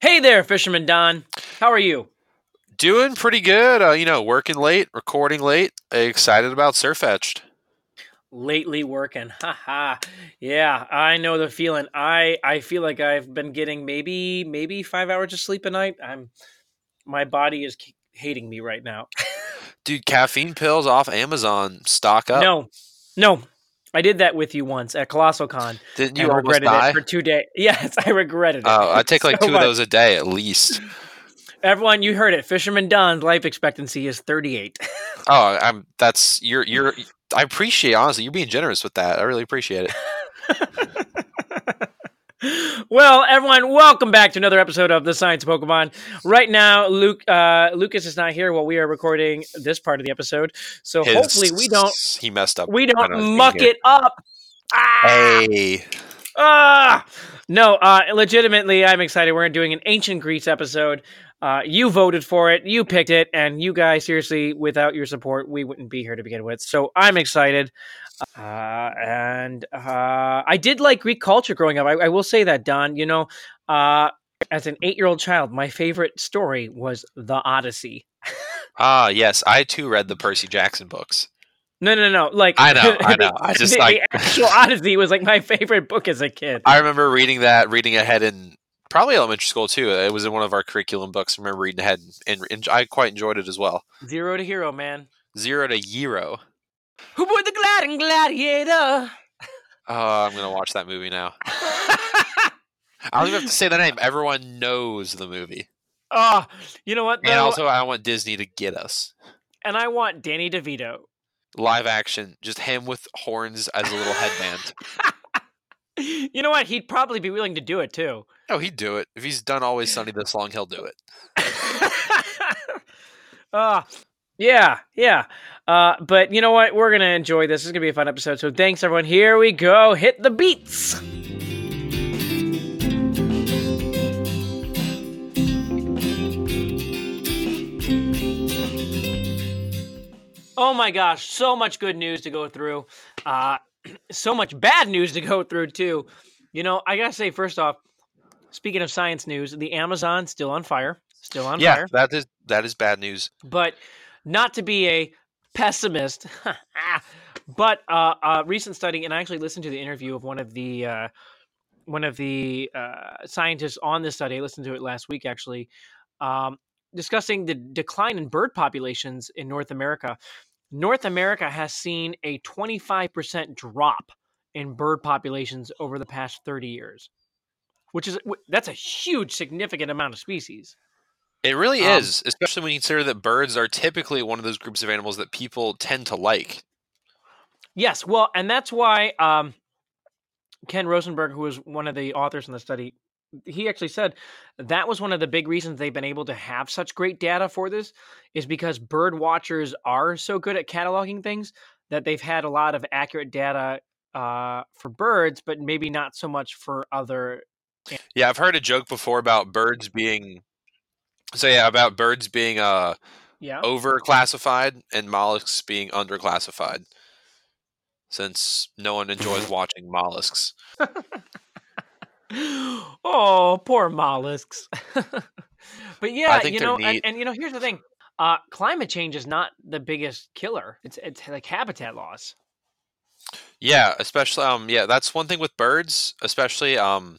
Hey there, Fisherman Don. How are you? Doing pretty good. Uh, you know, working late, recording late. Excited about Sirfetch'd. Lately working. Haha. yeah, I know the feeling. I I feel like I've been getting maybe maybe 5 hours of sleep a night. I'm my body is hating me right now. Dude, caffeine pills off Amazon. Stock up. no. No. I did that with you once at Colossal Con. Didn't you almost regretted die? it for 2 days. Yes, I regretted it. Oh, I take like so two much. of those a day at least. Everyone, you heard it. Fisherman Don's life expectancy is 38. Oh, I'm. That's you're. You're. I appreciate honestly. You're being generous with that. I really appreciate it. Well, everyone, welcome back to another episode of the Science of Pokemon. Right now, Luke, uh, Lucas is not here while we are recording this part of the episode, so His- hopefully we don't He messed up. we don't muck it up. Ah! Hey. Ah! No, uh, legitimately, I'm excited. We're doing an ancient Greece episode. Uh, you voted for it, you picked it, and you guys, seriously, without your support, we wouldn't be here to begin with. So I'm excited. Uh, and uh, I did like Greek culture growing up. I, I will say that, Don. You know, uh, as an eight year old child, my favorite story was The Odyssey. Ah, yes. I too read the Percy Jackson books. No, no, no. Like I know, I know. I just the, like- the actual Odyssey was like my favorite book as a kid. I remember reading that, reading ahead in probably elementary school too. It was in one of our curriculum books. I remember reading ahead, and, and I quite enjoyed it as well. Zero to hero, man. Zero to Euro. Who put the glad and gladiator? Oh, I'm gonna watch that movie now. I don't even have to say the name. Everyone knows the movie, oh, you know what? Though? and also I want Disney to get us and I want Danny DeVito. live action, just him with horns as a little headband. You know what? He'd probably be willing to do it too. Oh, he'd do it if he's done Always Sunny this long. He'll do it. uh, yeah, yeah. Uh, but you know what? We're gonna enjoy this. This is gonna be a fun episode. So thanks, everyone. Here we go. Hit the beats. Oh my gosh, so much good news to go through. Uh, so much bad news to go through too. You know, I gotta say, first off, speaking of science news, the Amazon still on fire, still on yeah, fire. Yeah, that is that is bad news. But not to be a pessimist, but uh, a recent study, and I actually listened to the interview of one of the uh, one of the uh, scientists on this study. I listened to it last week, actually, um, discussing the decline in bird populations in North America. North America has seen a 25% drop in bird populations over the past 30 years, which is that's a huge, significant amount of species. It really Um, is, especially when you consider that birds are typically one of those groups of animals that people tend to like. Yes, well, and that's why um, Ken Rosenberg, who was one of the authors in the study, he actually said that was one of the big reasons they've been able to have such great data for this is because bird watchers are so good at cataloging things that they've had a lot of accurate data uh, for birds, but maybe not so much for other. Yeah, I've heard a joke before about birds being so yeah, about birds being uh Yeah. overclassified and mollusks being underclassified. Since no one enjoys watching mollusks. oh, poor mollusks. but yeah, you know, and, and you know, here's the thing: uh, climate change is not the biggest killer. It's it's like habitat loss. Yeah, especially um yeah, that's one thing with birds, especially um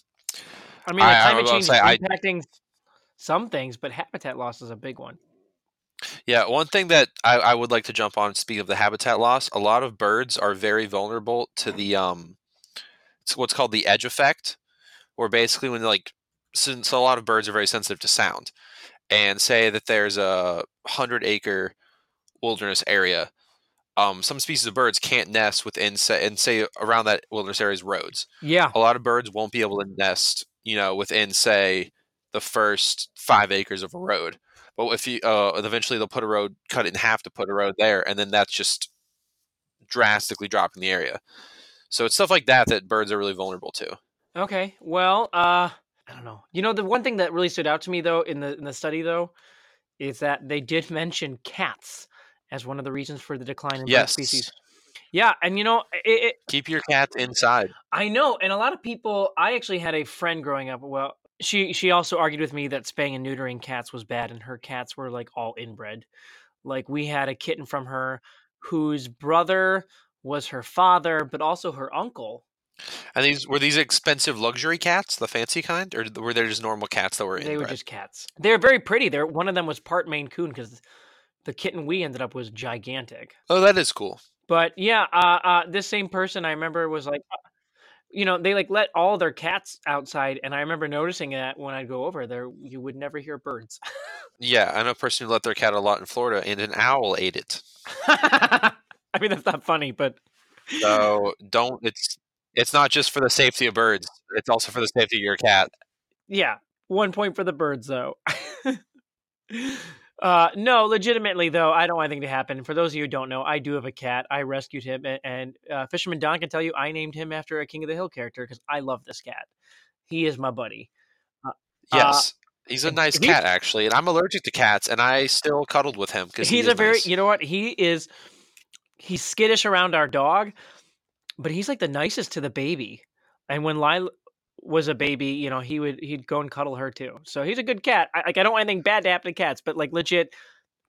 I mean, like, I- I climate was change say, I- is impacting some things, but habitat loss is a big one. Yeah, one thing that I, I would like to jump on, speaking of the habitat loss, a lot of birds are very vulnerable to the um, it's what's called the edge effect, where basically when like, since a lot of birds are very sensitive to sound, and say that there's a hundred acre wilderness area, um, some species of birds can't nest within say and say around that wilderness area's roads. Yeah, A lot of birds won't be able to nest, you know, within say the first five acres of a road. But if you uh, eventually they'll put a road, cut it in half to put a road there, and then that's just drastically dropping the area. So it's stuff like that that birds are really vulnerable to. Okay. Well, uh, I don't know. You know, the one thing that really stood out to me though in the in the study though is that they did mention cats as one of the reasons for the decline in bird Yes, species. Yeah, and you know, it, it, keep your cats inside. I know, and a lot of people. I actually had a friend growing up. Well, she she also argued with me that spaying and neutering cats was bad, and her cats were like all inbred. Like we had a kitten from her whose brother was her father, but also her uncle. And these were these expensive luxury cats, the fancy kind, or were they just normal cats that were They were just cats. They were very pretty. They're one of them was part Maine Coon because the kitten we ended up was gigantic. Oh, that is cool. But yeah, uh, uh, this same person I remember was like, you know, they like let all their cats outside, and I remember noticing that when I'd go over there, you would never hear birds. Yeah, I know a person who let their cat a lot in Florida, and an owl ate it. I mean, that's not funny, but So don't. It's it's not just for the safety of birds. It's also for the safety of your cat. yeah, one point for the birds though. uh, no, legitimately though, I don't want anything to happen. For those of you who don't know, I do have a cat. I rescued him, a- and uh, Fisherman Don can tell you I named him after a King of the Hill character because I love this cat. He is my buddy. Uh, Yes, he's a nice he- cat actually, and I'm allergic to cats, and I still cuddled with him because he's a very you know what he is he's skittish around our dog but he's like the nicest to the baby and when lila was a baby you know he would he'd go and cuddle her too so he's a good cat I, like i don't want anything bad to happen to cats but like legit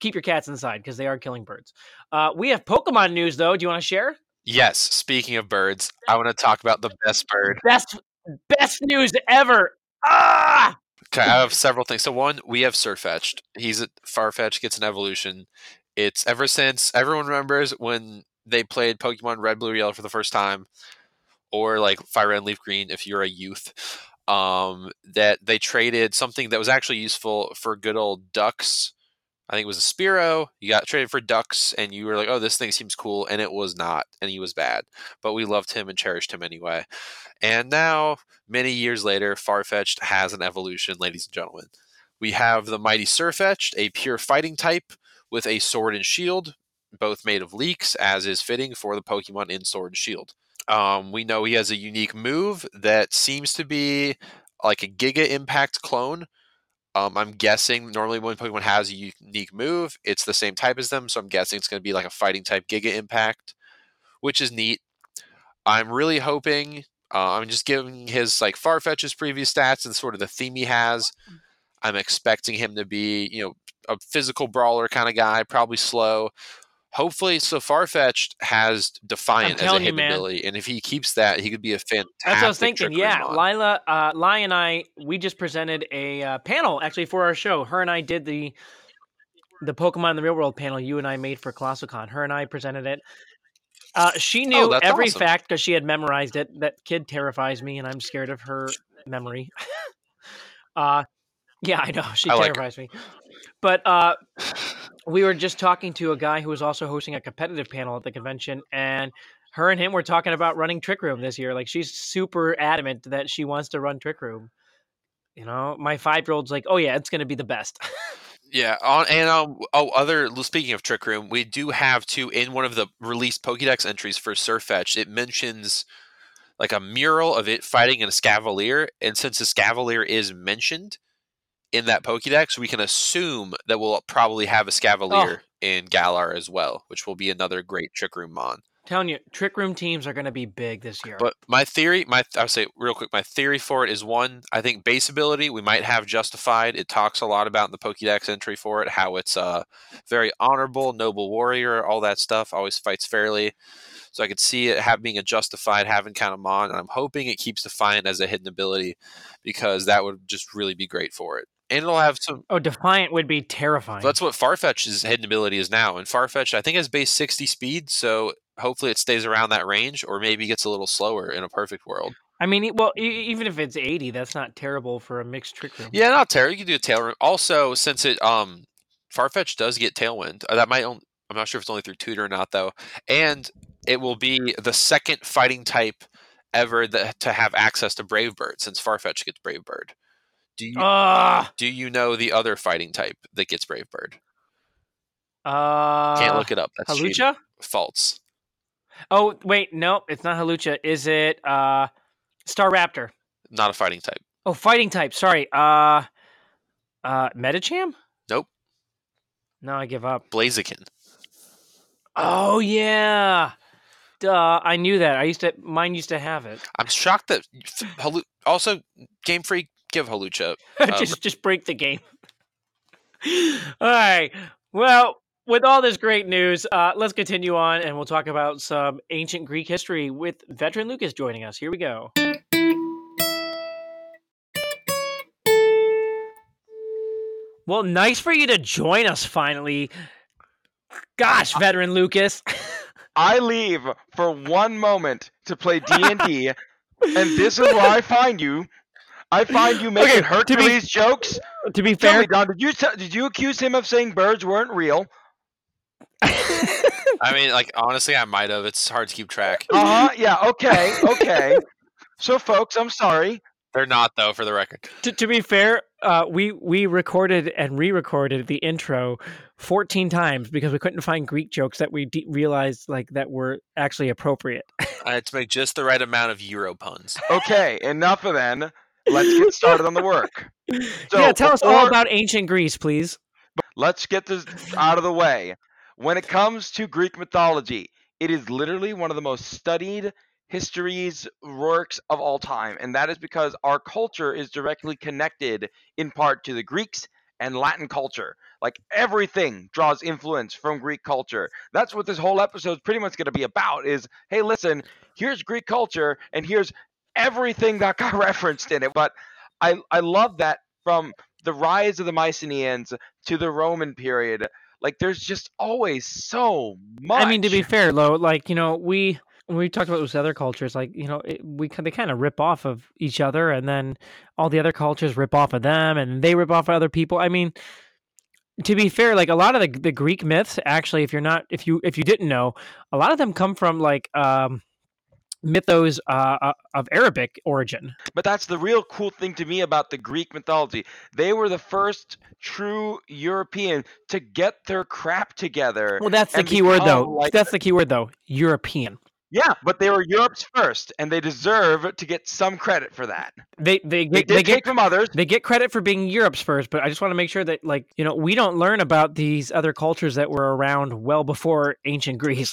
keep your cats inside because they are killing birds uh we have pokemon news though do you want to share Yes. Speaking of birds, I want to talk about the best bird. best best news ever ah Okay, I have several things. So one, we have Sirfetch'd. He's a Farfetch gets an evolution. It's ever since everyone remembers when they played Pokemon Red, Blue, Yellow for the first time, or like Fire and Leaf Green if you're a youth. Um, that they traded something that was actually useful for good old ducks. I think it was a Spearow. You got traded for ducks, and you were like, "Oh, this thing seems cool," and it was not, and he was bad. But we loved him and cherished him anyway. And now, many years later, Farfetch'd has an evolution, ladies and gentlemen. We have the mighty Sirfetch'd, a pure fighting type with a sword and shield, both made of leeks, as is fitting for the Pokemon in Sword and Shield. Um, we know he has a unique move that seems to be like a Giga Impact clone. Um, I'm guessing normally when Pokemon has a unique move, it's the same type as them, so I'm guessing it's going to be like a fighting type Giga Impact, which is neat. I'm really hoping. Uh, I'm just giving his like Farfetch's previous stats and sort of the theme he has. I'm expecting him to be, you know, a physical brawler kind of guy, probably slow. Hopefully, so Farfetch'd has Defiant as a hidden ability, and if he keeps that, he could be a fantastic. That's what I was thinking. Yeah. Lila, uh, Lai and I, we just presented a uh, panel actually for our show. Her and I did the the Pokemon in the Real World panel. You and I made for ColossalCon. Her and I presented it. Uh, she knew Oh, every awesome. fact because she had memorized it. That kid terrifies me, and I'm scared of her memory. uh, yeah, I know she I like terrifies me. But uh, we were just talking to a guy who was also hosting a competitive panel at the convention, and her and him were talking about running Trick Room this year. Like she's super adamant that she wants to run Trick Room. You know, my five year old's like, "Oh yeah, it's gonna be the best." Yeah, on and oh, other speaking of Trick Room, we do have to in one of the released Pokédex entries for Sirfetch. It mentions like a mural of it fighting in a Escavalier, and since the Escavalier is mentioned in that Pokédex, we can assume that we'll probably have a Escavalier in Galar as well, which will be another great Trick Room mon. telling you, Trick Room teams are gonna be big this year. But my theory, my I'll say real quick, my theory for it is one. I think base ability we might have justified. It talks a lot about in the Pokédex entry for it how it's uh very honorable, noble warrior, all that stuff. Always fights fairly. So I could see it have being a justified having kind of mon, and I'm hoping it keeps Defiant as a hidden ability because that would just really be great for it. And it'll have some. oh, Defiant would be terrifying. That's what Farfetch's hidden ability is now. And Farfetch, I think, has base 60 speed, so hopefully it stays around that range, or maybe gets a little slower in a perfect world. I mean, well, even if it's eighty, that's not terrible for a mixed Trick Room. Yeah, not terrible. You can do a tail room. Also, since it um Farfetch does get Tailwind, uh, that might. On, I'm not sure if it's only through Tutor or not though, and it will be the second fighting type ever that to have access to Brave Bird since Farfetch gets Brave Bird. Do you Ah, do you know the other fighting type that gets Brave Bird? uh, Can't look it up. That's cheating. Hawlucha. False. Oh wait, no, it's not Hawlucha. Is it uh, Staraptor? Not a fighting type. Oh, fighting type. Sorry. Uh, uh, Medicham. Nope. No, I give up. Blaziken. Oh yeah. Duh, I knew that. I used to. Mine used to have it. I'm shocked that Halu- also Game Freak give Hawlucha. just just break the game. all right. Well, with all this great news, uh, let's continue on and we'll talk about some ancient Greek history with veteran Lucas joining us. Here we go. Well, nice for you to join us finally. Gosh, veteran Lucas. I leave for one moment to play D and D, and this is where I find you. I find you making Okay, to be- Hercules jokes. to be Tell fair, me, Don, did you t- did you accuse him of saying birds weren't real? I mean, like honestly, I might have. It's hard to keep track. Uh huh. Yeah. Okay. Okay. so, folks, I'm sorry. They're not though, for the record. to, to be fair, uh, we we recorded and re-recorded the intro 14 times because we couldn't find Greek jokes that we de- realized like that were actually appropriate. I had to make just the right amount of Euro puns. Okay. Enough of then. Let's get started on the work. So yeah, tell us all about ancient Greece, please. Let's get this out of the way. When it comes to Greek mythology, it is literally one of the most studied histories works of all time, and that is because our culture is directly connected in part to the Greeks and Latin culture. Like everything draws influence from Greek culture. That's what this whole episode is pretty much going to be about is hey, listen, here's Greek culture and here's everything that got referenced in it. But I I love that from the rise of the Mycenaeans to the Roman period, like there's just always so much. I mean, to be fair, though, like you know, we when we talked about those other cultures, like you know, it, we they kind of rip off of each other, and then all the other cultures rip off of them, and they rip off of other people. I mean, to be fair, like a lot of the the Greek myths, actually, if you're not, if you if you didn't know, a lot of them come from like um mythos uh, uh, of Arabic origin. But that's the real cool thing to me about the Greek mythology. They were the first true European to get their crap together. Well, that's the key word, though. like- that's the key word, though. European. Yeah, but they were Europe's first, and they deserve to get some credit for that. They they They get did they get take from others. they get credit for being Europe's first, but I just want to make sure that like you know we don't learn about these other cultures that were around well before ancient Greece.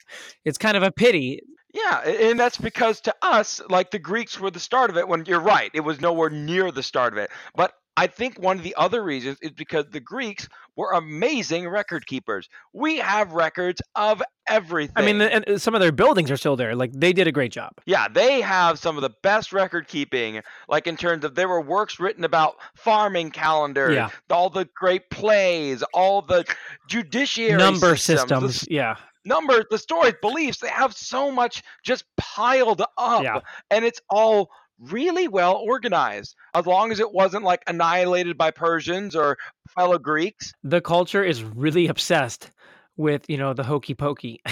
it's kind of a pity. Yeah, and that's because to us, like the Greeks were the start of it. When you're right, it was nowhere near the start of it. But I think one of the other reasons is because the Greeks were amazing record keepers. We have records of everything. I mean, and some of their buildings are still there. Like they did a great job. Yeah, they have some of the best record keeping, like in terms of there were works written about farming calendars, Yeah. all the great plays, all the judiciary Number systems, the yeah. numbers, the stories, beliefs. They have so much just piled up, Yeah. and it's all really well organized. As long as it wasn't like annihilated by Persians or fellow Greeks. The culture is really obsessed with you know the hokey pokey.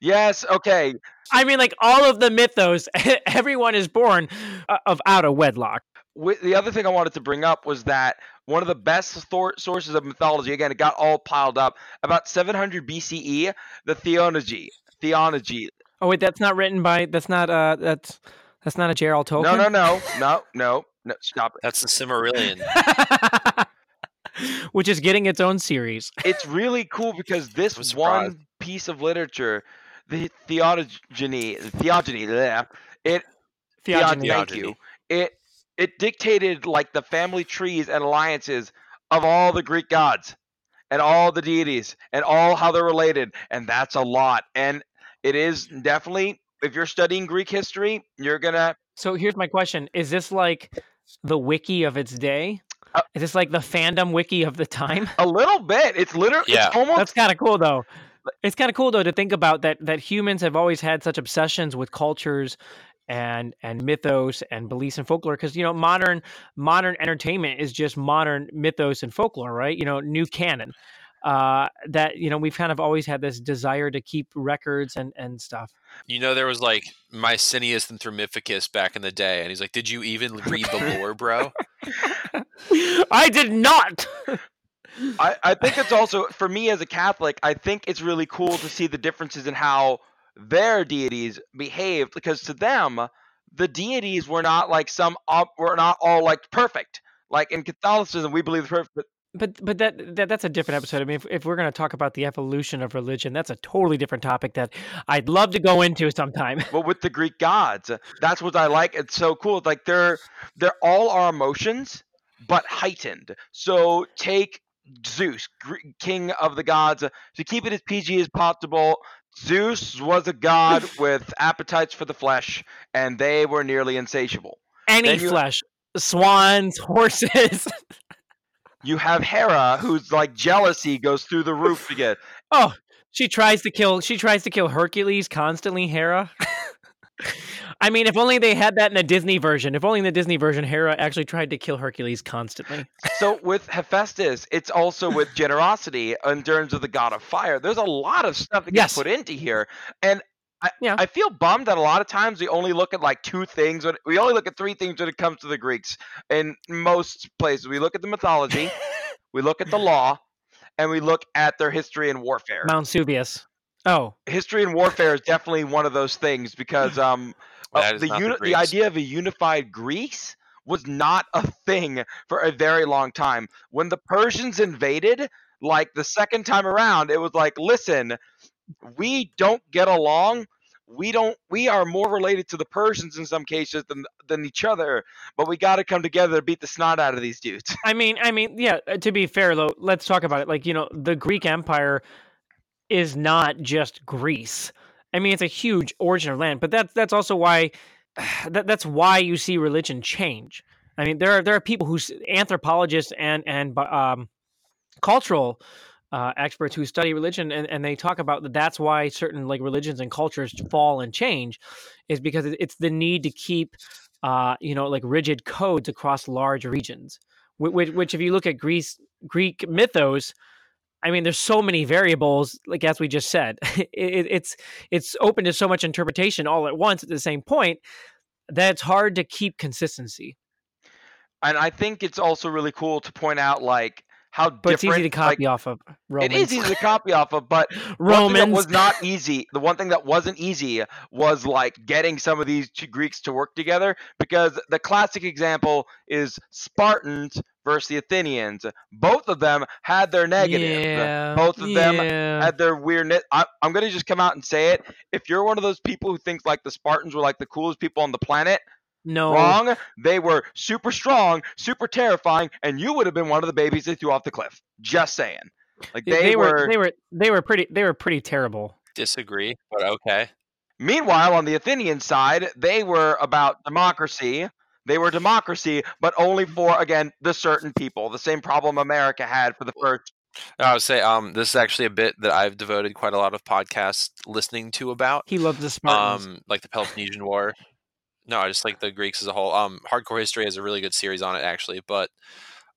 Yes, okay. I mean, like all of the mythos, everyone is born uh, of out of wedlock. The other thing I wanted to bring up was that one of the best thor- sources of mythology, again, it got all piled up, about 700 BCE, the Theonology. Theonology. Oh wait, that's not written by. That's not. Uh, that's that's not a Gerald Tolkien. No, no, no, no, no, no, stop it. That's the Silmarillion. Which is getting its own series. It's really cool because this one piece of literature, the Theogony, Theogony, bleh, it Theogony. Thank you. It it dictated like the family trees and alliances of all the Greek gods and all the deities and all how they're related, and that's a lot. And it is definitely if you're studying Greek history, you're gonna So here's my question: Is this like the wiki of its day? Uh, Is this like the fandom wiki of the time? a little bit. It's literally Yeah. it's almost That's kind of cool, though. It's kind of cool, though, to think about that. That humans have always had such obsessions with cultures and and mythos and beliefs and folklore because you know modern modern entertainment is just modern mythos and folklore right you know new canon uh that you know we've kind of always had this desire to keep records and and stuff You know, there was like Mycenius and Thermificus back in the day, and he's like, "Did you even read the lore, bro?" i did not I, I think it's also for me as a Catholic, I think it's really cool to see the differences in how their deities behaved because to them, the deities were not like some op- were not all like perfect. Like in Catholicism, we believe the perfect. But but that, that that's a different episode. I mean, if, if we're going to talk about the evolution of religion, that's a totally different topic that I'd love to go into sometime. Well, with the Greek gods, that's what I like. It's so cool. Like they're they're all our emotions, but heightened. So take Zeus, king of the gods, to keep it as PG as possible. Zeus was a god with appetites for the flesh, and they were nearly insatiable. Any flesh, swans, horses. You have Hera, who's like jealousy goes through the roof again. oh, she tries to kill. She tries to kill Hercules constantly. Hera. I mean, if only they had that in the Disney version. If only in the Disney version, Hera actually tried to kill Hercules constantly. So with Hephaestus, it's also with generosity in terms of the god of fire. There's a lot of stuff that gets Yes. put into here, and I, Yeah. I feel bummed that a lot of times we only look at like two things. When, we only look at three things when it comes to the Greeks. In most places, we look at the mythology, we look at the law, and we look at their history and warfare. Mount Subius. Oh, history and warfare is definitely one of those things because um, uh, the not the the idea of a unified Greece was not a thing for a very long time. When the Persians invaded, like the second time around, it was like, listen, we don't get along. We don't. We are more related to the Persians in some cases than than each other. But we got to come together to beat the snot out of these dudes. I mean, I mean, yeah. uh, To be fair, though, let's talk about it. Like, you know, the Greek Empire is not just Greece. I mean, it's a huge origin of land, but that's that's also why that, that's why you see religion change. I mean, there are there are people who anthropologists and and um, cultural uh, experts who study religion, and, and they talk about that. That's why certain like religions and cultures fall and change, is because it's the need to keep, uh, you know, like rigid codes across large regions. Which, which, if you look at Greece, Greek mythos, I mean, there's so many variables. Like as we just said, it, it's it's open to so much interpretation all at once at the same point that it's hard to keep consistency. and I think it's also really cool to point out like how But it's easy to like, copy off of Romans. It is easy to copy off of, but One thing that Romans. was not easy. The one thing that wasn't easy was like getting some of these two Greeks to work together because the classic example is Spartans versus the Athenians. Both of them had their negative. Yeah, Both of them yeah. had their weirdness. I, I'm gonna just come out and say it. If you're one of those people who thinks like the Spartans were like the coolest people on the planet, no. wrong. They were super strong, super terrifying, and you would have been one of the babies they threw off the cliff. Just saying. Like They, they, were, they were they were pretty they were pretty terrible. Disagree, but okay. Meanwhile, on the Athenian side, they were about democracy. They were democracy, but only for again the certain people. The same problem America had for the first. I would say um, this is actually a bit that I've devoted quite a lot of podcasts listening to about. He loved the Spartans. um, like the Peloponnesian War. No, I just like the Greeks as a whole. Um, Hardcore History has a really good series on it actually, but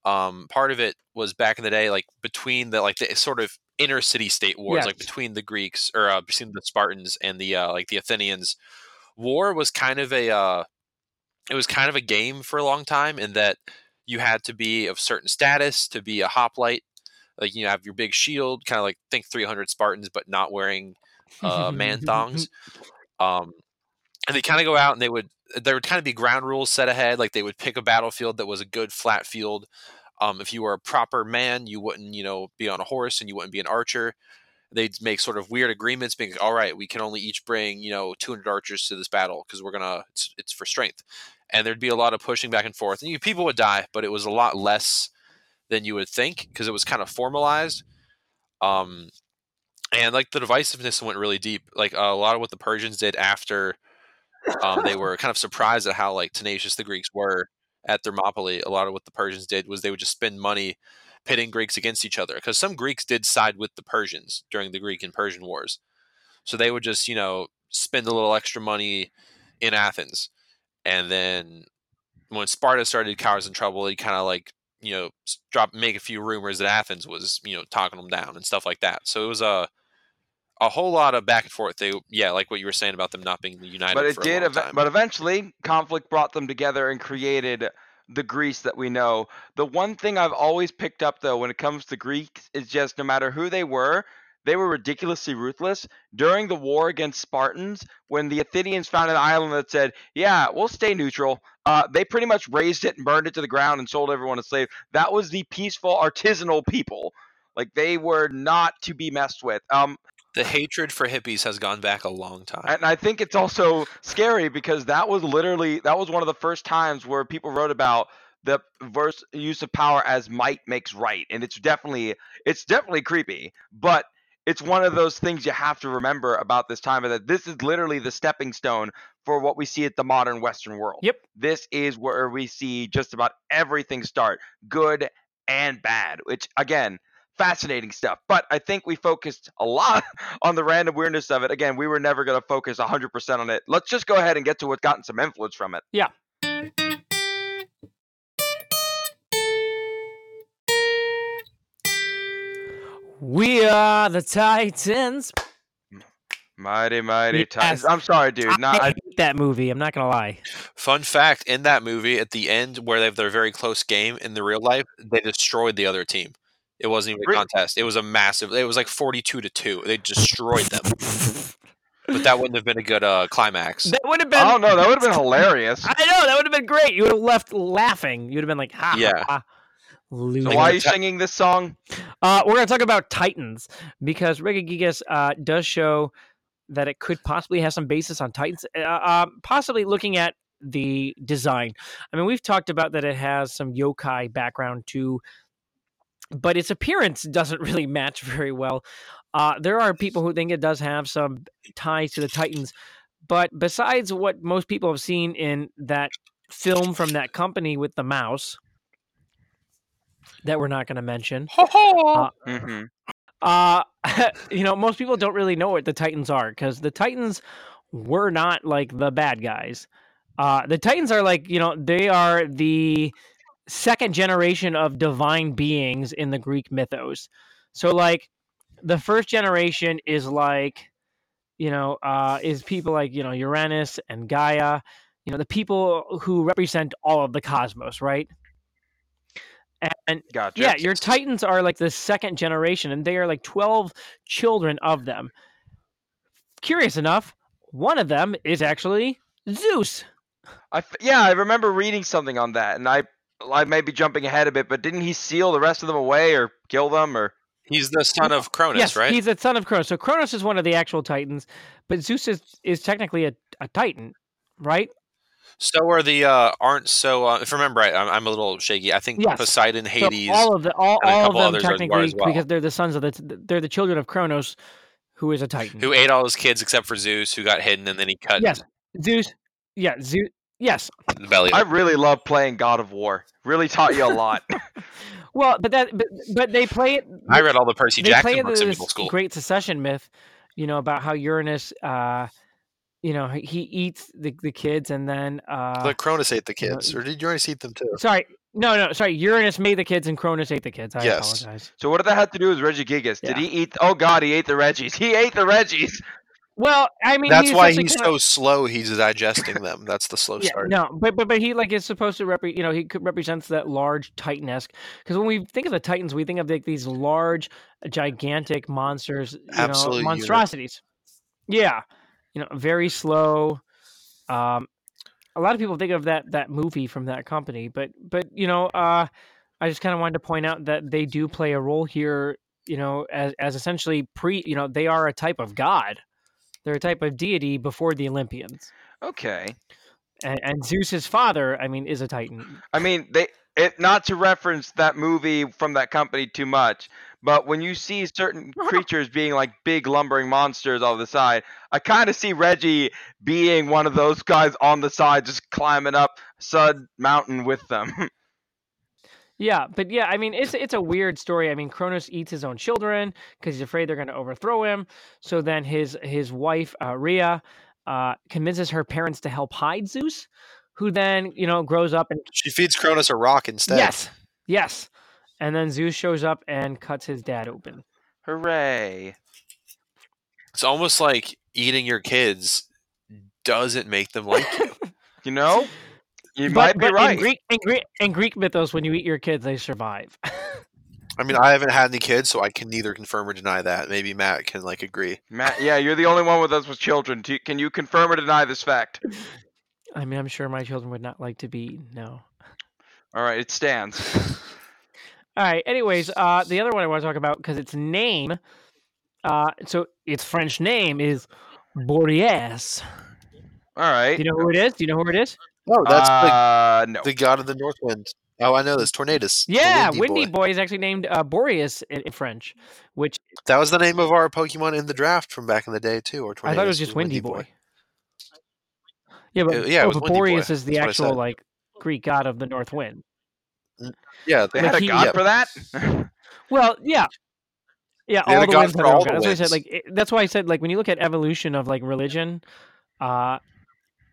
um, part of it was back in the day, like between the like the sort of inner city state wars, like between the Greeks or uh, between the Spartans and the uh, like the Athenians. War was kind of a uh, it was kind of a game for a long time in that you had to be of certain status to be a hoplite. Like you have your big shield, kind of like think 300 Spartans, but not wearing uh, man thongs. Um, and they kind of go out and they would there would kind of be ground rules set ahead. Like they would pick a battlefield that was a good flat field. Um, if you were a proper man, you wouldn't you know be on a horse and you wouldn't be an archer. They'd make sort of weird agreements, being all right, we can only each bring you know 200 archers to this battle because we're gonna it's, it's for strength. And there'd be a lot of pushing back and forth, and you, people would die, but it was a lot less than you would think because it was kind of formalized. Um, and like the divisiveness went really deep. Like a lot of what the Persians did after um, they were kind of surprised at how like tenacious the Greeks were at Thermopylae. A lot of what the Persians did was they would just spend money pitting Greeks against each other because some Greeks did side with the Persians during the Greek and Persian wars. So they would just you know spend a little extra money in Athens, and then when Sparta started causing trouble, he kind of like you know drop make a few rumors that Athens was you know talking them down and stuff like that. So it was a a whole lot of back and forth. They yeah, like what you were saying about them not being united. But it did. ev-. But eventually, conflict brought them together and created the Greece that we know. The one thing I've always picked up though when it comes to Greeks is just no matter who they were, they were ridiculously ruthless. During the war against Spartans, when the Athenians found an island that said, "Yeah, we'll stay neutral," uh, they pretty much razed it and burned it to the ground and sold everyone a slave. That was the peaceful artisanal people. Like they were not to be messed with. Um, The hatred for hippies has gone back a long time. and I think it's also scary because that was literally that was one of the first times where people wrote about the verse use of power as might makes right, and it's definitely it's definitely creepy, but it's one of those things you have to remember about this time that this is literally the stepping stone for what we see at the modern Western world. Yep. This is where we see just about everything start, good and bad, which again, fascinating stuff. But I think we focused a lot on the random weirdness of it. Again, we were never going to focus 100% on it. Let's just go ahead and get to what's gotten some influence from it. Yeah. We are the Titans. Mighty, mighty Yes. times. I'm sorry, dude. Not, I I, hate that movie. I'm not gonna lie. Fun fact: in that movie, at the end where they have their very close game in the real life, they destroyed the other team. It wasn't even a Re- contest. It was a massive. It was like forty-two to two. They destroyed them. but that wouldn't have been a good uh, climax. That would have been. Oh don't. That would have been hilarious. I know that would have been great. You would have left laughing. You'd have been like, ha, Yeah. ha, ha. So why are you singing this song? Uh, we're going to talk about Titans because Ricky Gigas uh, does show that it could possibly have some basis on Titans. Uh, uh, possibly looking at the design. I mean, we've talked about that it has some yokai background too, but its appearance doesn't really match very well. Uh, there are people who think it does have some ties to the Titans, but besides what most people have seen in that film from that company with the mouse that we're not going to mention. Uh, hmm uh, you know, most people don't really know what the Titans are because the Titans were not like the bad guys. Uh, the Titans are like, you know, they are the second generation of divine beings in the Greek mythos. So, like, the first generation is like, you know, uh, is people like, you know, Uranus and Gaia, you know, the people who represent all of the cosmos, right? And Gotcha. yeah, your Titans are like the second generation, and they are like 12 children of them. Curious enough, one of them is actually Zeus. I yeah, I remember reading something on that, and I I may be jumping ahead a bit, but didn't he seal the rest of them away or kill them or? He's the son of Cronus, yes, right? he's the son of Kronos. So Kronos is one of the actual Titans, but Zeus is, is technically a, a Titan, right? So are the uh, aren't so. Uh, if I remember right, I'm, I'm a little shaky. I think Yes. Poseidon, So Hades. all of the all, all of them others are- are as technically well. because they're the sons of the they're the children of Kronos, who is a Titan. who ate all his kids except for Zeus, who got hidden and then he cut Yes, Zeus. Yeah, Zeus. Yes. the belly. I really love playing God of War. Really taught you a lot. Well, but that but, but they play it. I read all the Percy they play Jackson books in this middle school. great secession myth, you know, about how Uranus, uh, you know, he he eats the, the kids and then, uh, But Cronus ate the you know, kids, or did Uranus eat them too? sorry, no, no, sorry, Uranus made the kids and Cronus ate the kids. I Yes. apologize. so what did that have to do with Regigigas? Did Yeah. he eat? Oh God, he ate the Reggies. He ate the Reggies. Well, I mean, That's he why he's so slow. He's digesting them. That's the slow Yeah, start. no, but but but he like is supposed to represent. You know, he represents that large Titan-esque. Because when we think of the Titans, we think of like these large, gigantic monsters. You Absolute know, unit. monstrosities. Yeah, you know, very slow. Um, a lot of people think of that that movie from that company, but but you know, uh, I just kind of wanted to point out that they do play a role here. You know, as as essentially pre. You know, they are a type of god. They're a type of deity before the Olympians. Okay. And, and Zeus's father, I mean, is a Titan. I mean, they it not to reference that movie from that company too much, but when you see certain creatures being like big lumbering monsters off the side, I kind of see Reggie being one of those guys on the side, just climbing up Sud Mountain with them. Yeah, but yeah, I mean, it's it's a weird story. I mean, Cronus eats his own children because he's afraid they're going to overthrow him. So then his his wife uh, Rhea uh, convinces her parents to help hide Zeus, who then you know grows up and She feeds Cronus a rock instead. yes, yes, and then Zeus shows up and cuts his dad open. Hooray! It's almost like eating your kids doesn't make them like you. You know, you but, might be but right. In Greek, in Greek, in Greek mythos, when you eat your kids, they survive. I mean, I haven't had any kids, so I can neither confirm or deny that. Maybe Matt can like agree. Matt, yeah, you're the only one with us with children. Do you- Can you confirm or deny this fact? I mean, I'm sure my children would not like to be eaten. No. All right, it stands. All right. Anyways, uh, the other one I want to talk about because its name, uh, so its French name is Boreas. All right. Do you know who it is? Do you know who it is? Oh, that's uh, no. the, the god of the north wind. Oh, I know this. Tornadus. the Yeah, windy Windy boy. Boy. is actually named uh, Boreas in, in French, which That was the name of our Pokemon in the draft from back in the day too. Or I thought it was just the Windy, Boy. Yeah, Uh, but, yeah, it oh, was but Windy Boy. Boreas is the That's actual like Greek god of the North Wind. Yeah, They like had a he- god Yep. for that? Well, yeah. Yeah, all the winds for have their own all the god. That's why I said like it, that's why I said like when you look at evolution of like religion, uh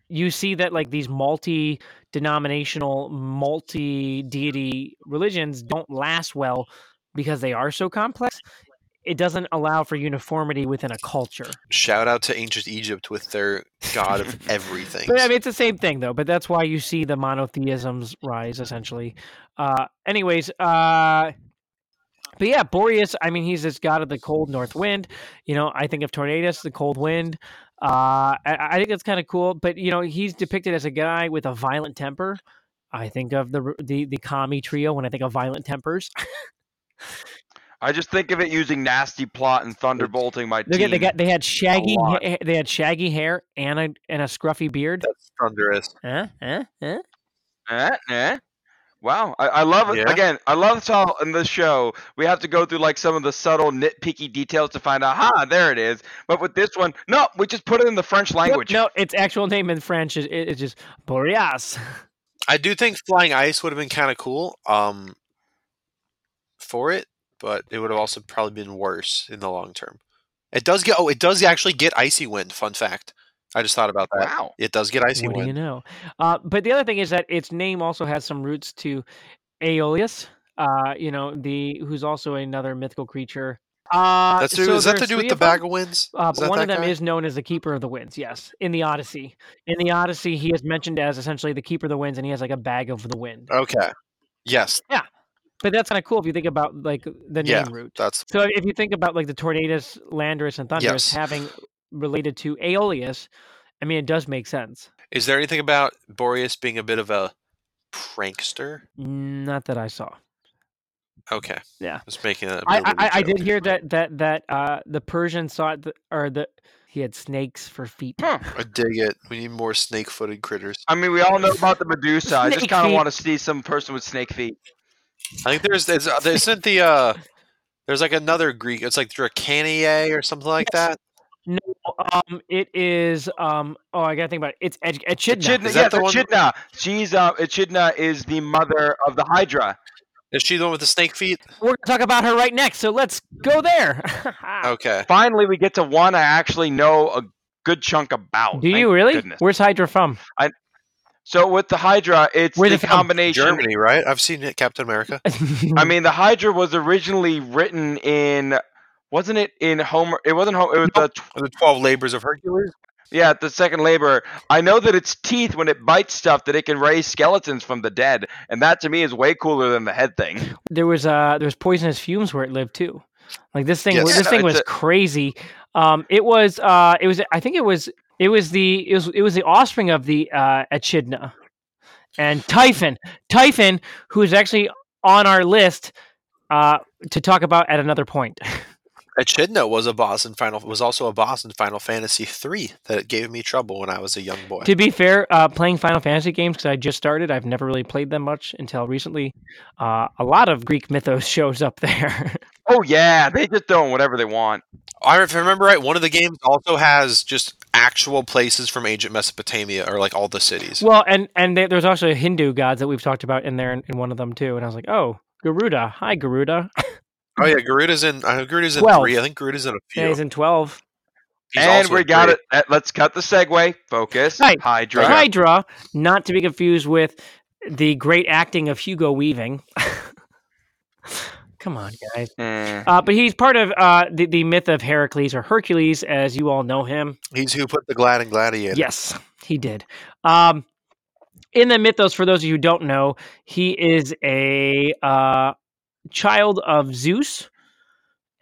you see that like these multi denominational, multi deity religions don't last well because they are so complex. It doesn't allow for uniformity within a culture. shout out to ancient Egypt with their god of everything. But I mean, it's the same thing though. But that's why you see the monotheisms rise essentially. Uh, anyways, uh, but yeah, Boreas. I mean, he's this god of the cold north wind. You know, I think of Tornadus, the cold wind. Uh, I, I think that's kind of cool. But you know, he's depicted as a guy with a violent temper. I think of the the the Kami trio when I think of violent tempers. I just think of it using nasty plot and thunderbolting my They team. got they got they had shaggy ha- they had shaggy hair and a and a scruffy beard. That's Thundurus. Huh? Huh? Huh? Eh, eh. Wow, I, I love it. Yeah. Again, I love how in this show we have to go through like some of the subtle nitpicky details to find out. Ha, there it is. But with this one, no, we just put it in the French Yep, language. No, its actual name in French is it- it's just Boreas. I do think flying ice would have been kind of cool. Um, for it, but it would have also probably been worse in the long term. It does get. Oh, it does actually get icy wind. Fun fact. I just thought about that. Wow. It does get icy what do you know? Uh, but the other thing is that its name also has some roots to Aeolus. Uh, you know the who's also another mythical creature. Uh, That's so is that to do with the bag of winds? Uh, but one of them guy? is known as the Keeper of the Winds. Yes, in the Odyssey. In the Odyssey, he is mentioned as essentially the Keeper of the Winds, and he has like a bag of the wind. Okay. Yes, Yeah But that's kind of cool if you think about like the name Yeah. root. that's So if you think about like the Tornadus, Landorus, and Thundurus Yes. having related to Aeolus, I mean it does make sense. Is there anything about Boreas being a bit of a prankster? Not that I saw. Okay. Yeah. Just making a. I, bit of a I, I did hear that that that uh the Persian thought that or the he had snakes for feet. Huh. I dig it. We need more snake-footed critters. I mean, we all know about the Medusa. I just kind of want to see some person with snake feet. I think there's there's uh, there isn't the uh there's like another Greek. It's like Dracaniae or something like Yes. that. No, um, it is um. Oh, I gotta think about it. It's Ech- Echidna. Echidna, Is that yes, the one- Echidna. She's uh, Echidna is the mother of the Hydra. Is she the one with the snake feet? We're gonna talk about her right next, so let's go there. Okay. Finally, we get to one I actually know a good chunk about. Do you really? Goodness. Where's Hydra from? So with the Hydra, it's Where's the it combination. Germany, right? I've seen it, Captain America. I mean, the Hydra was originally written in, wasn't it in Homer? It wasn't Homer. It was the tw- The Twelve Labors of Hercules. yeah, the second labor. I know that its teeth, when it bites stuff, that it can raise skeletons from the dead, and that to me is way cooler than the head thing. there was uh there was poisonous fumes where it lived too. Like this thing, Yes. this Yeah, thing was a- crazy. Um, it was uh, it was I think it was it was the it was it was the offspring of the uh, Echidna and Typhon. Typhon, who is actually on our list uh, to talk about at another point. Echidna was a boss in Final was also a boss in Final Fantasy three that gave me trouble when I was a young boy. to be fair, uh, playing Final Fantasy games because I just started, I've never really played them much until recently. Uh, a lot of Greek mythos shows up there. Oh yeah, they just doing whatever they want. I if I remember right, one of the games also has just actual places from ancient Mesopotamia or like all the cities. Well, and and there- there's also Hindu gods that we've talked about in there in, in one of them too. And I was like, oh, Garuda. Hi, Garuda. Oh yeah, Garuda's in. I know Garuda's in Twelve. three. I think Garuda's in a few. Yeah, he's in twelve. He's and we got three. it. Uh, Let's cut the segue. Focus. Right. Hydra. Hydra, not to be confused with the great acting of Hugo Weaving. Come on, guys. Eh. Uh, but he's part of uh, the, the myth of Heracles or Hercules, as you all know him. He's who put the Glad and Gladiator. Yes, he did. Um, in the mythos, for those of you who don't know, he is a uh, child of Zeus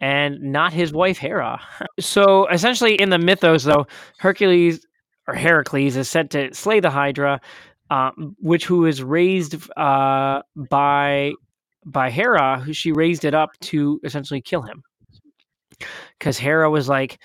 and not his wife Hera. So essentially, in the mythos, though, Hercules or Heracles is sent to slay the Hydra, uh, which who is raised uh, by by Hera, who she raised it up to essentially kill him. Because Hera was like,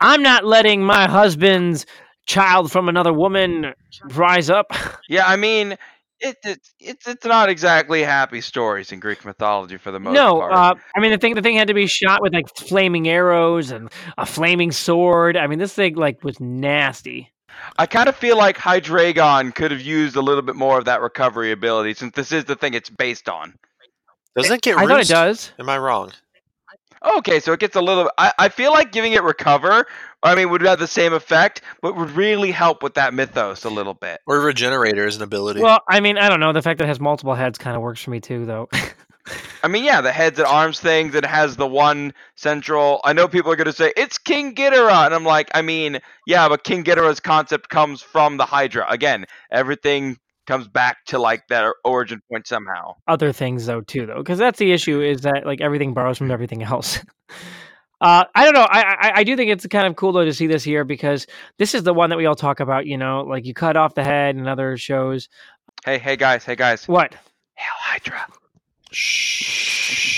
"I'm not letting my husband's child from another woman rise up." Yeah, I mean, it, it's it's it's not exactly happy stories in Greek mythology for the most no, part. uh, I mean the thing the thing had to be shot with like flaming arrows and a flaming sword. I mean this thing like was nasty. I kind of feel like Hydreigon could have used a little bit more of that recovery ability since this is the thing it's based on. Doesn't it get I thought it does. Am I wrong? Okay, so it gets a little. I, I feel like giving it recover. I mean, would have the same effect, but would really help with that mythos a little bit. Or regenerator is an ability. Well, I mean I don't know. The fact that it has multiple heads kind of works for me too, though. I mean, yeah, the heads and arms things. It has the one central. I know people are gonna say it's King Ghidorah, and I'm like, I mean, yeah, but King Ghidorah's concept comes from the Hydra. Again, everything comes back to like that origin point somehow. Other things though too, though, because that's the issue is that like everything borrows from everything else. Uh, I don't know. I, I I do think it's kind of cool though to see this here because this is the one that we all talk about. You know, like you cut off the head and other shows. Hey, hey guys, hey guys. What? Hail Hydra. Shh.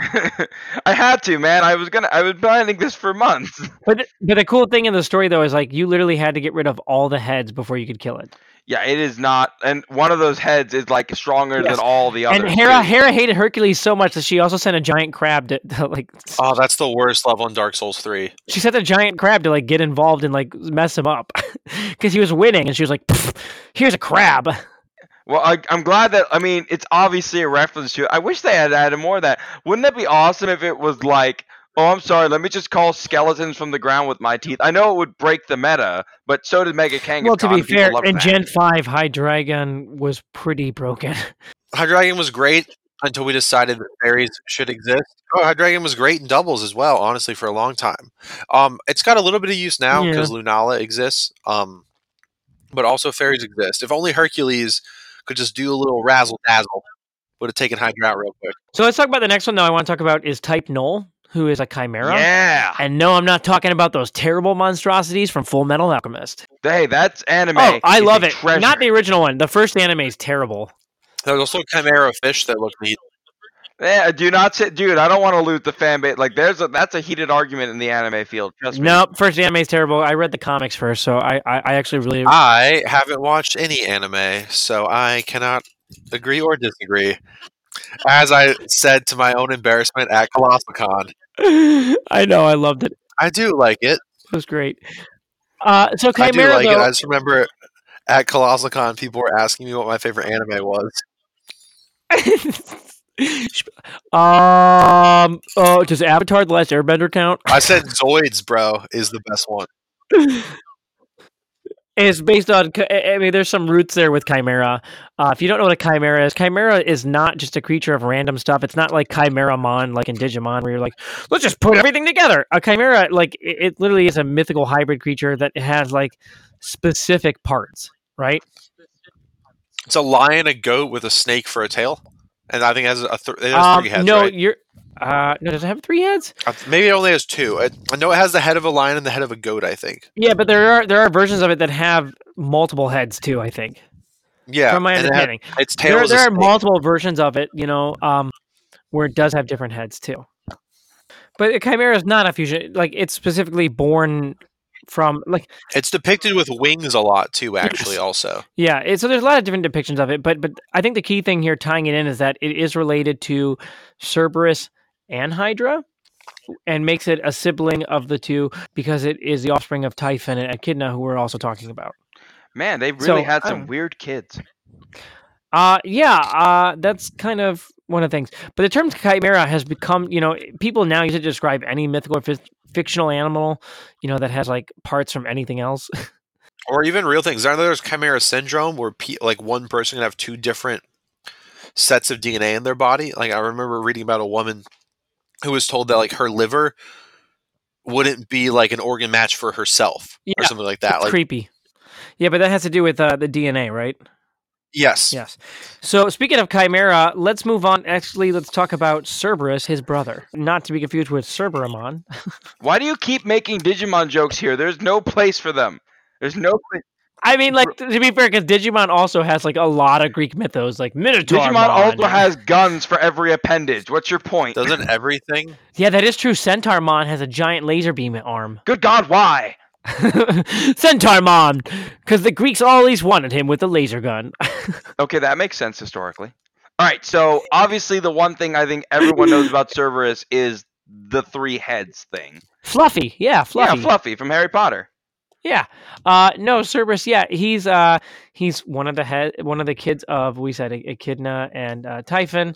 I had to, man. I was gonna. I was planning this for months. But but the cool thing in the story though is like you literally had to get rid of all the heads before you could kill it. Yeah, it is not. And one of those heads is like stronger Yes. than all the others. and Hera too. Hera hated Hercules so much that she also sent a giant crab to, to like Oh, that's the worst level in Dark Souls 3. she sent a giant crab to like get involved and like mess him up because he was winning and she was like here's a crab Well, I, I'm glad that. I mean, it's obviously a reference to it. I wish they had added more of that. Wouldn't it be awesome if it was like, oh, I'm sorry, let me just call skeletons from the ground with my teeth? I know it would break the meta, but so did Mega Kangaskhan. well to be fair in that. gen 5 Hydreigon was pretty broken Hydreigon was great until we decided that fairies should exist. Oh, Hydreigon was great in doubles as well, honestly, for a long time. Um, it's got a little bit of use now Yeah. because Lunala exists, um, but also fairies exist. If only Hercules could just do a little razzle dazzle, would have taken Hydra out real quick. so let's talk about the next one though i want to talk about is type null who is a chimera Yeah. and no i'm not talking about those terrible monstrosities from full metal alchemist Hey, that's anime. oh i It's love it treasure. not the original one the first anime is terrible There's also a Chimera fish that look neat. Yeah, do not say, dude. I don't want to loot the fan base. Like, there's a that's a heated argument in the anime field. Trust me. nope first anime is terrible i read the comics first so i i, I actually really I haven't watched any anime, so I cannot agree or disagree. As I said to my own embarrassment at ColossalCon, i know i loved it I do like it. It was great. Uh, so I do Chimera, like it. I just remember at ColossalCon, people were asking me what my favorite anime was. um, oh, does Avatar: The Last Airbender count? I said Zoids, bro, is the best one. It's based on. I mean, there's some roots there with Chimera. Uh, if you don't know what a Chimera is, Chimera is not just a creature of random stuff. It's not like Chimairamon, like in Digimon, where you're like, let's just put everything together. A Chimera, like, it, it literally is a mythical hybrid creature that has like specific parts, right? It's a lion, a goat with a snake for a tail, and I think it has a th- it has Um, three heads. no, right? you're. Uh, no, does it have three heads? Th- maybe it only has two. I, I know it has the head of a lion and the head of a goat. I think. Yeah, but there are there are versions of it that have multiple heads too. I think, Yeah, from my and it understanding, its tail there there are multiple versions of it. You know, um, where it does have different heads too. But a chimera is not a fusion. Like it's specifically born from like It's depicted with wings a lot too. Actually, Yes. also. yeah. It, so there's a lot of different depictions of it. But but I think the key thing here tying it in is that it is related to Cerberus and Hydra. And makes it a sibling of the two because it is the offspring of Typhon and Echidna, who we're also talking about. Man, they really So, had some don't- weird kids. Uh yeah, uh that's kind of one of the things. But the term chimera has become, you know, people now use it to describe any mythical or fic- fictional animal, you know, that has like parts from anything else. or even real things. I know there's chimera syndrome where pe- like one person can have two different sets of DNA in their body. Like I remember reading about a woman who was told that like her liver wouldn't be like an organ match for herself or something like that. It's Like creepy. Yeah, but that has to do with uh, the DNA, right? Yes. Yes. So speaking of Chimera, let's move on. Actually, let's talk about Cerberus, his brother. Not to be confused with Cerberumon. Why do you keep making Digimon jokes here? There's no place for them. There's no place. I mean, like to be fair, because Digimon also has like a lot of Greek mythos, like Minotaur. Digimon also has guns for every appendage. What's your point? Doesn't everything? Yeah, that is true. Centaurmon has a giant laser beam arm. Good God, why? Centaurmon, because the Greeks always wanted him with a laser gun. Okay, that makes sense historically. All right, so obviously the one thing I think everyone knows about Cerberus is the three heads thing. Fluffy, yeah, Fluffy. Yeah, Fluffy from Harry Potter. Yeah. Uh no, Cerberus, yeah, he's uh he's one of the head one of the kids of we said Echidna and uh Typhon.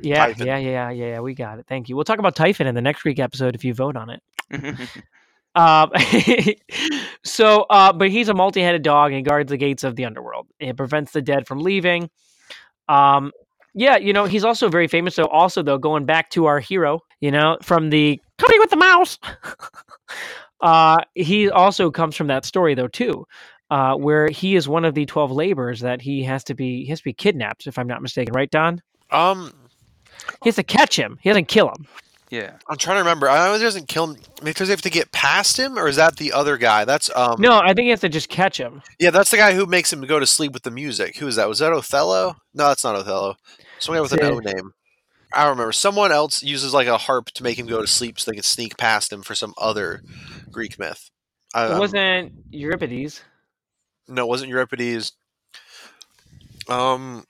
Yeah, Typhon. yeah, yeah, yeah, yeah, we got it. Thank you. We'll talk about Typhon in the next week episode if you vote on it. Um, so, uh, but he's a multi-headed dog and guards the gates of the underworld. It prevents the dead from leaving. Um, yeah, you know, he's also very famous. So, also though, going back to our hero, you know, from the Cody with the mouse. uh, he also comes from that story though too, uh, where he is one of the twelve laborers that he has to be he has to be kidnapped, if I'm not mistaken, right, Don? Um, He has to catch him. He doesn't kill him. Yeah. I'm trying to remember. I know he doesn't kill him because they have to get past him, or is that the other guy? That's um. No, I think he has to just catch him. Yeah, that's the guy who makes him go to sleep with the music. Who is that? Was that Othello? No, that's not Othello. Someone with an O name. I don't remember. Someone else uses like a harp to make him go to sleep so they can sneak past him for some other Greek myth. I, It wasn't Euripides. no, it wasn't Euripides. Um,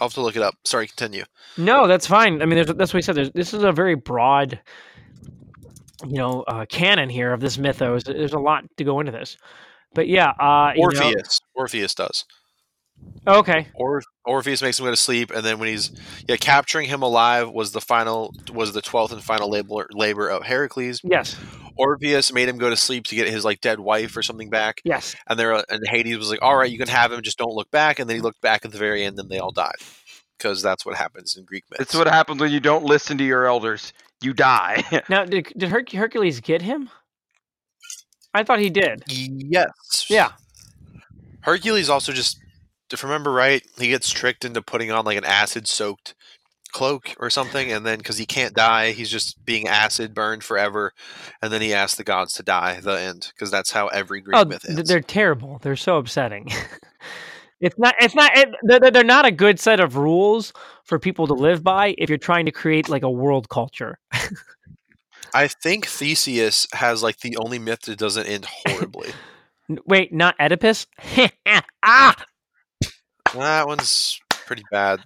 I'll have to look it up. Sorry, continue. No, that's fine. I mean, there's, that's what he said. There's, this is a very broad, you know, uh, canon here of this mythos. There's a lot to go into this, but yeah, uh, you know- Orpheus. Orpheus does. okay, Or Orpheus makes him go to sleep, and then when he's yeah capturing him alive was the final was the twelfth and final labor labor of Heracles. yes, Orpheus made him go to sleep to get his like dead wife or something back, yes, and there uh, and Hades was like, "All right, you can have him, just don't look back." And then he looked back at the very end, and they all died because that's what happens in Greek myths. It's what happens when you don't listen to your elders. You die. Now, did did Herc- Hercules get him? I thought he did. yes, Yeah. Hercules also just, if I remember right, he gets tricked into putting on like an acid-soaked cloak or something, and then because he can't die, he's just being acid burned forever, and then he asks the gods to die. The end, because that's how every Greek Oh, myth th- ends. they're terrible. They're so upsetting. it's not. It's not. It, they're, they're not a good set of rules for people to live by if you're trying to create like a world culture. I think Theseus has like the only myth that doesn't end horribly. Wait, not Oedipus? ah! that one's pretty bad.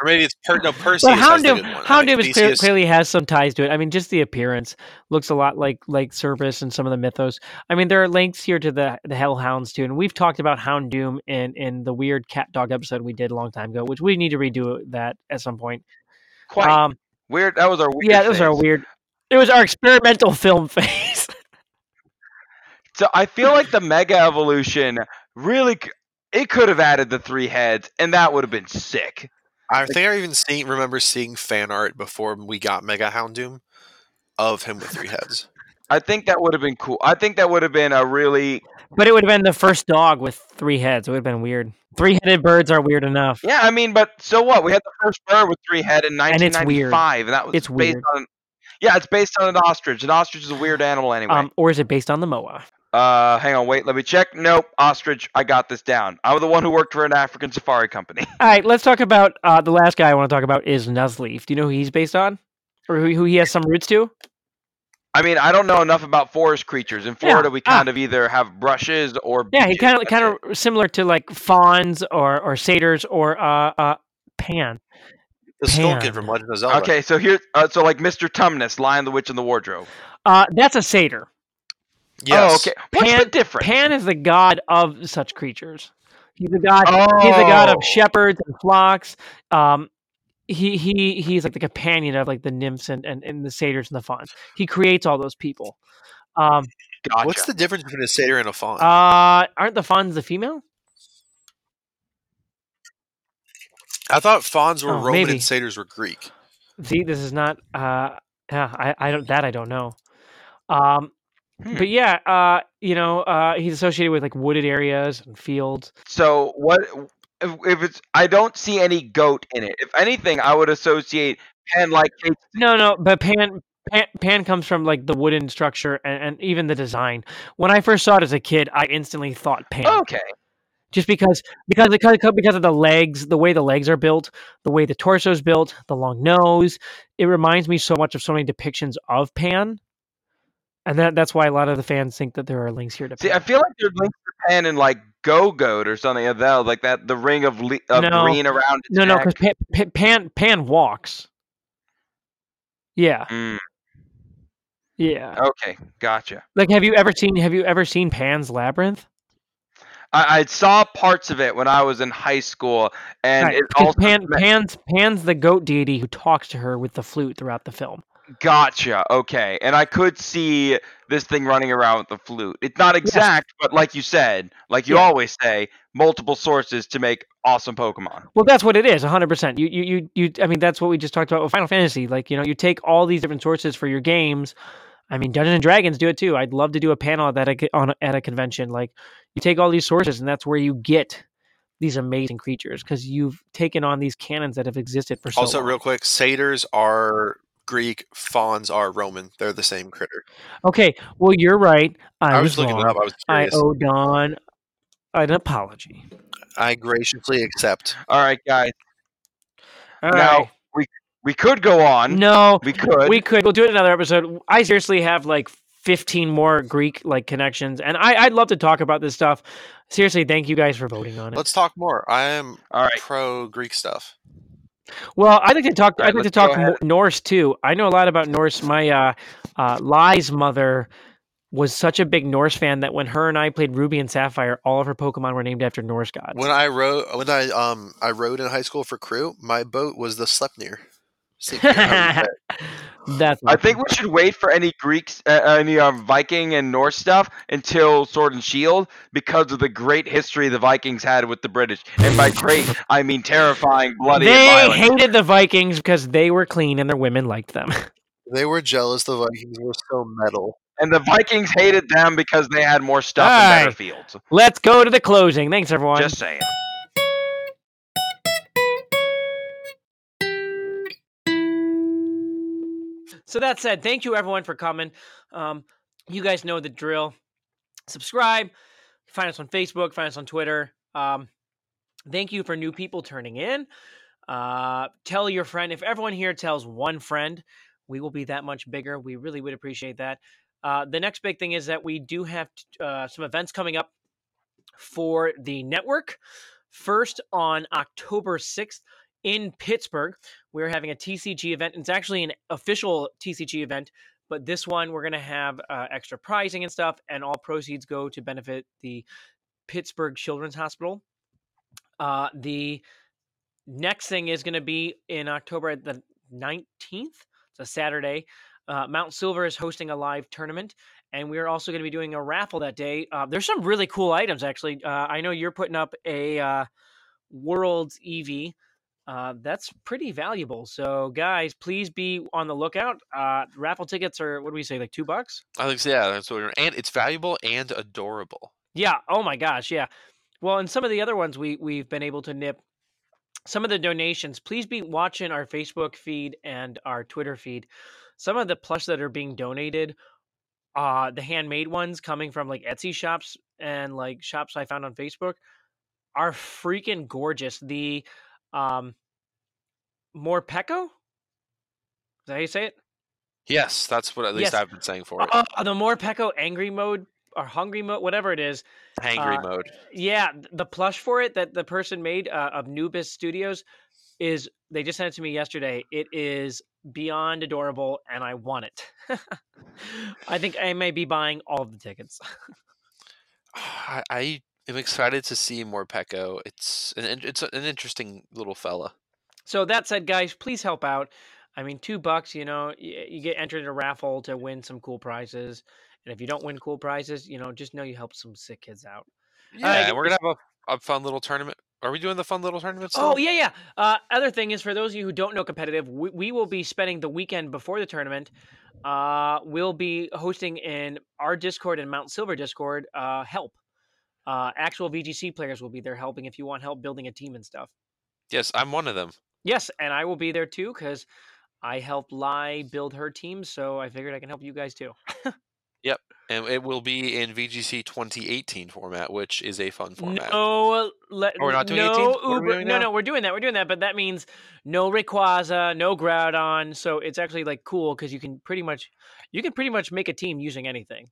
Or maybe it's per- no Perseus. But Houndoom, good one. I think Houndoom is clear, clearly has some ties to it. I mean, just the appearance looks a lot like like Cerberus and some of the mythos. I mean, there are links here to the the Hellhounds too, and we've talked about Houndoom in in the weird cat dog episode we did a long time ago, which we need to redo that at some point. Quite Um, weird. That was our weird. yeah, those are phase. weird. It was our experimental film phase. So I feel like the Mega Evolution really it could have added the three heads, and that would have been sick. I think I even seen remember seeing fan art before we got Mega Houndoom of him with three heads. I think that would have been cool. I think that would have been a really but it would have been the first dog with three heads. It would have been weird. Three headed birds are weird enough. yeah. I mean, but so what? We had the first bird with three head in And it's weird. 1995, and, that was It's based weird. on. Yeah, it's based on an ostrich. An ostrich is a weird animal anyway. Um, or is it based on the Moa? Uh, hang on, wait, let me check. Nope, ostrich. I got this down. I'm the one who worked for an African safari company. All right, let's talk about uh, the last guy I want to talk about is Nuzleaf. Do you know who he's based on, or who, who he has some roots to? I mean, I don't know enough about forest creatures. In Yeah, Florida, we ah. kind of either have brushes or Yeah, he kind of that's kind it. of similar to like fawns or or satyrs or uh, uh Pan. The Skulkin Pan. from Legend of Zelda. Okay, so here, uh, so like Mr. Tumnus, Lion, the Witch, and the Wardrobe. Uh, that's a satyr. Yes. Oh, okay. What's the Pan- difference? Pan is the god of such creatures. He's the god. He's the god Oh. of shepherds and flocks. Um, he he he's like the companion of like the nymphs and, and, and the satyrs and the fauns. He creates all those people. Um, Gotcha. What's the difference between a satyr and a faun? uh, aren't the fauns the female? I thought fauns were oh, Roman maybe. and satyrs were Greek. See, this is not. Uh, yeah, I, I don't that I don't know. Um, Hmm. But yeah, uh, you know, uh, he's associated with like wooded areas and fields. So what if, if it's? I don't see any goat in it. If anything, I would associate Pan like No, no, but Pan Pan, Pan comes from like the wooden structure and, and even the design. When I first saw it as a kid, I instantly thought Pan. Okay. just because because because because of the legs, the way the legs are built, the way the torso is built, the long nose, it reminds me so much of so many depictions of Pan, and that that's why a lot of the fans think that there are links here to See, I feel like there's links to Pan and like Gogoat or something of that, like that. The ring of le- of No. green around. No, no, because Pan, Pan Pan Pan walks. Yeah, Mm, yeah. okay, gotcha. Like, have you ever seen Have you ever seen Pan's Labyrinth? I, I saw parts of it when I was in high school, and Right, it also Pan Pan's Pan's the goat deity who talks to her with the flute throughout the film. Gotcha. Okay, and I could see this thing running around with the flute. It's not exact, but like you said, like you Yeah. always say, multiple sources to make awesome Pokemon. Well, that's what it is, 100%. You, you, you, you, I mean, that's what we just talked about with Final Fantasy. Like, you know, you take all these different sources for your games. I mean, Dungeons and Dragons do it too. I'd love to do a panel at that at a- on at a convention. Like, you take all these sources, and that's where you get these amazing creatures because you've taken on these canons that have existed for so Also, long. real quick, satyrs are Greek, fawns are Roman. They're the same critter. Okay, well, you're right. I, I, was, was looking wrong. it up. I was I owe Don an apology. I graciously accept. All right, guys. All now right. we we could go on. No, We could. we could. We'll do it another episode. I seriously have like 15 more Greek like connections, and I, I'd love to talk about this stuff. Seriously, thank you guys for voting on it. Let's talk more. I am All right. pro Greek stuff. Well, I'd like to talk. Right, I'd like to talk Norse too. I know a lot about Norse. My uh, uh, Lai's mother was such a big Norse fan that when her and I played Ruby and Sapphire, all of her Pokemon were named after Norse gods. When I rode, when I um I rode in high school for crew, my boat was the Sleipnir. That's I think we should wait for any Greeks, uh, any um, Viking and Norse stuff until Sword and Shield because of the great history the Vikings had with the British. And by great, I mean terrifying, bloody, they and hated the Vikings because they were clean and their women liked them. they were jealous. The Vikings were so metal. And the Vikings hated them because they had more stuff and better Alright. fields. Let's go to the closing. Thanks, everyone. Just saying. So that said, thank you everyone for coming. Um, you guys know the drill. Subscribe. Find us on Facebook. Find us on Twitter. Um, thank you for new people turning in. Uh, tell your friend. If everyone here tells one friend, we will be that much bigger. We really would appreciate that. Uh, the next big thing is that we do have uh, some events coming up for the network. First on October 6th in Pittsburgh, we're having a TCG event. It's actually an official TCG event, but this one we're going to have uh, extra pricing and stuff, and all proceeds go to benefit the Pittsburgh Children's Hospital. Uh, the next thing is going to be in October the 19th. It's a Saturday. Uh, Mount Silver is hosting a live tournament, and we're also going to be doing a raffle that day. Uh, there's some really cool items, actually. Uh, I know you're putting up a uh, Worlds Eevee. Uh, that's pretty valuable. So, guys, please be on the lookout. Uh, raffle tickets are what do we say, like two bucks? I think so, yeah, that's what. We're, and it's valuable and adorable. Yeah. Oh my gosh. Yeah. Well, and some of the other ones we we've been able to nip. Some of the donations. Please be watching our Facebook feed and our Twitter feed. Some of the plush that are being donated, uh, the handmade ones coming from like Etsy shops and like shops I found on Facebook, are freaking gorgeous. The um, Morpeko? Is that how you say it? Yes, that's what at least Yes. I've been saying for it. Uh, the Morpeko angry mode or hungry mode, whatever it is. Hangry uh, mode. Yeah, the plush for it that the person made uh, of Nubis Studios is they just sent it to me yesterday. It is beyond adorable, and I want it. I think I may be buying all the tickets. I, I am excited to see Morpeko. It's an it's an interesting little fella. So that said, guys, please help out. I mean, two bucks, you know, you, get entered in a raffle to win some cool prizes. And if you don't win cool prizes, you know, just know you help some sick kids out. Yeah, and we're gonna have a, a fun little tournament Are we doing the fun little tournament? Oh yeah, yeah. Uh, other thing is for those of you who don't know competitive, we, we will be spending the weekend before the tournament. Uh, we'll be hosting in our Discord and Mount Silver Discord. Uh, help. Uh, actual VGC players will be there helping if you want help building a team and stuff. Yes, I'm one of them. Yes, and I will be there too because I helped Lai build her team, so I figured I can help you guys too. Yep, and it will be in VGC 2018 format, which is a fun format. No, let, Oh, we're not doing no 18? What we Uber. no, no, we're doing that. We're doing that, but that means no Rayquaza, no Groudon. So it's actually like cool because you can pretty much, you can pretty much make a team using anything.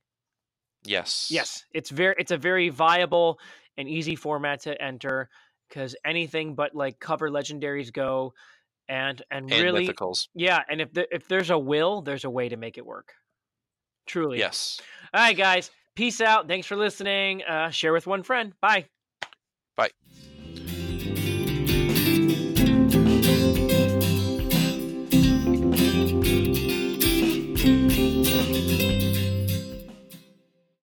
Yes. Yes, it's very, it's a very viable and easy format to enter because anything but like cover legendaries go, and and, And really, mythicals. yeah, and if the, if there's a will, there's a way to make it work. Truly. Yes. All right, guys. Peace out. Thanks for listening. Uh, share with one friend. Bye. Bye.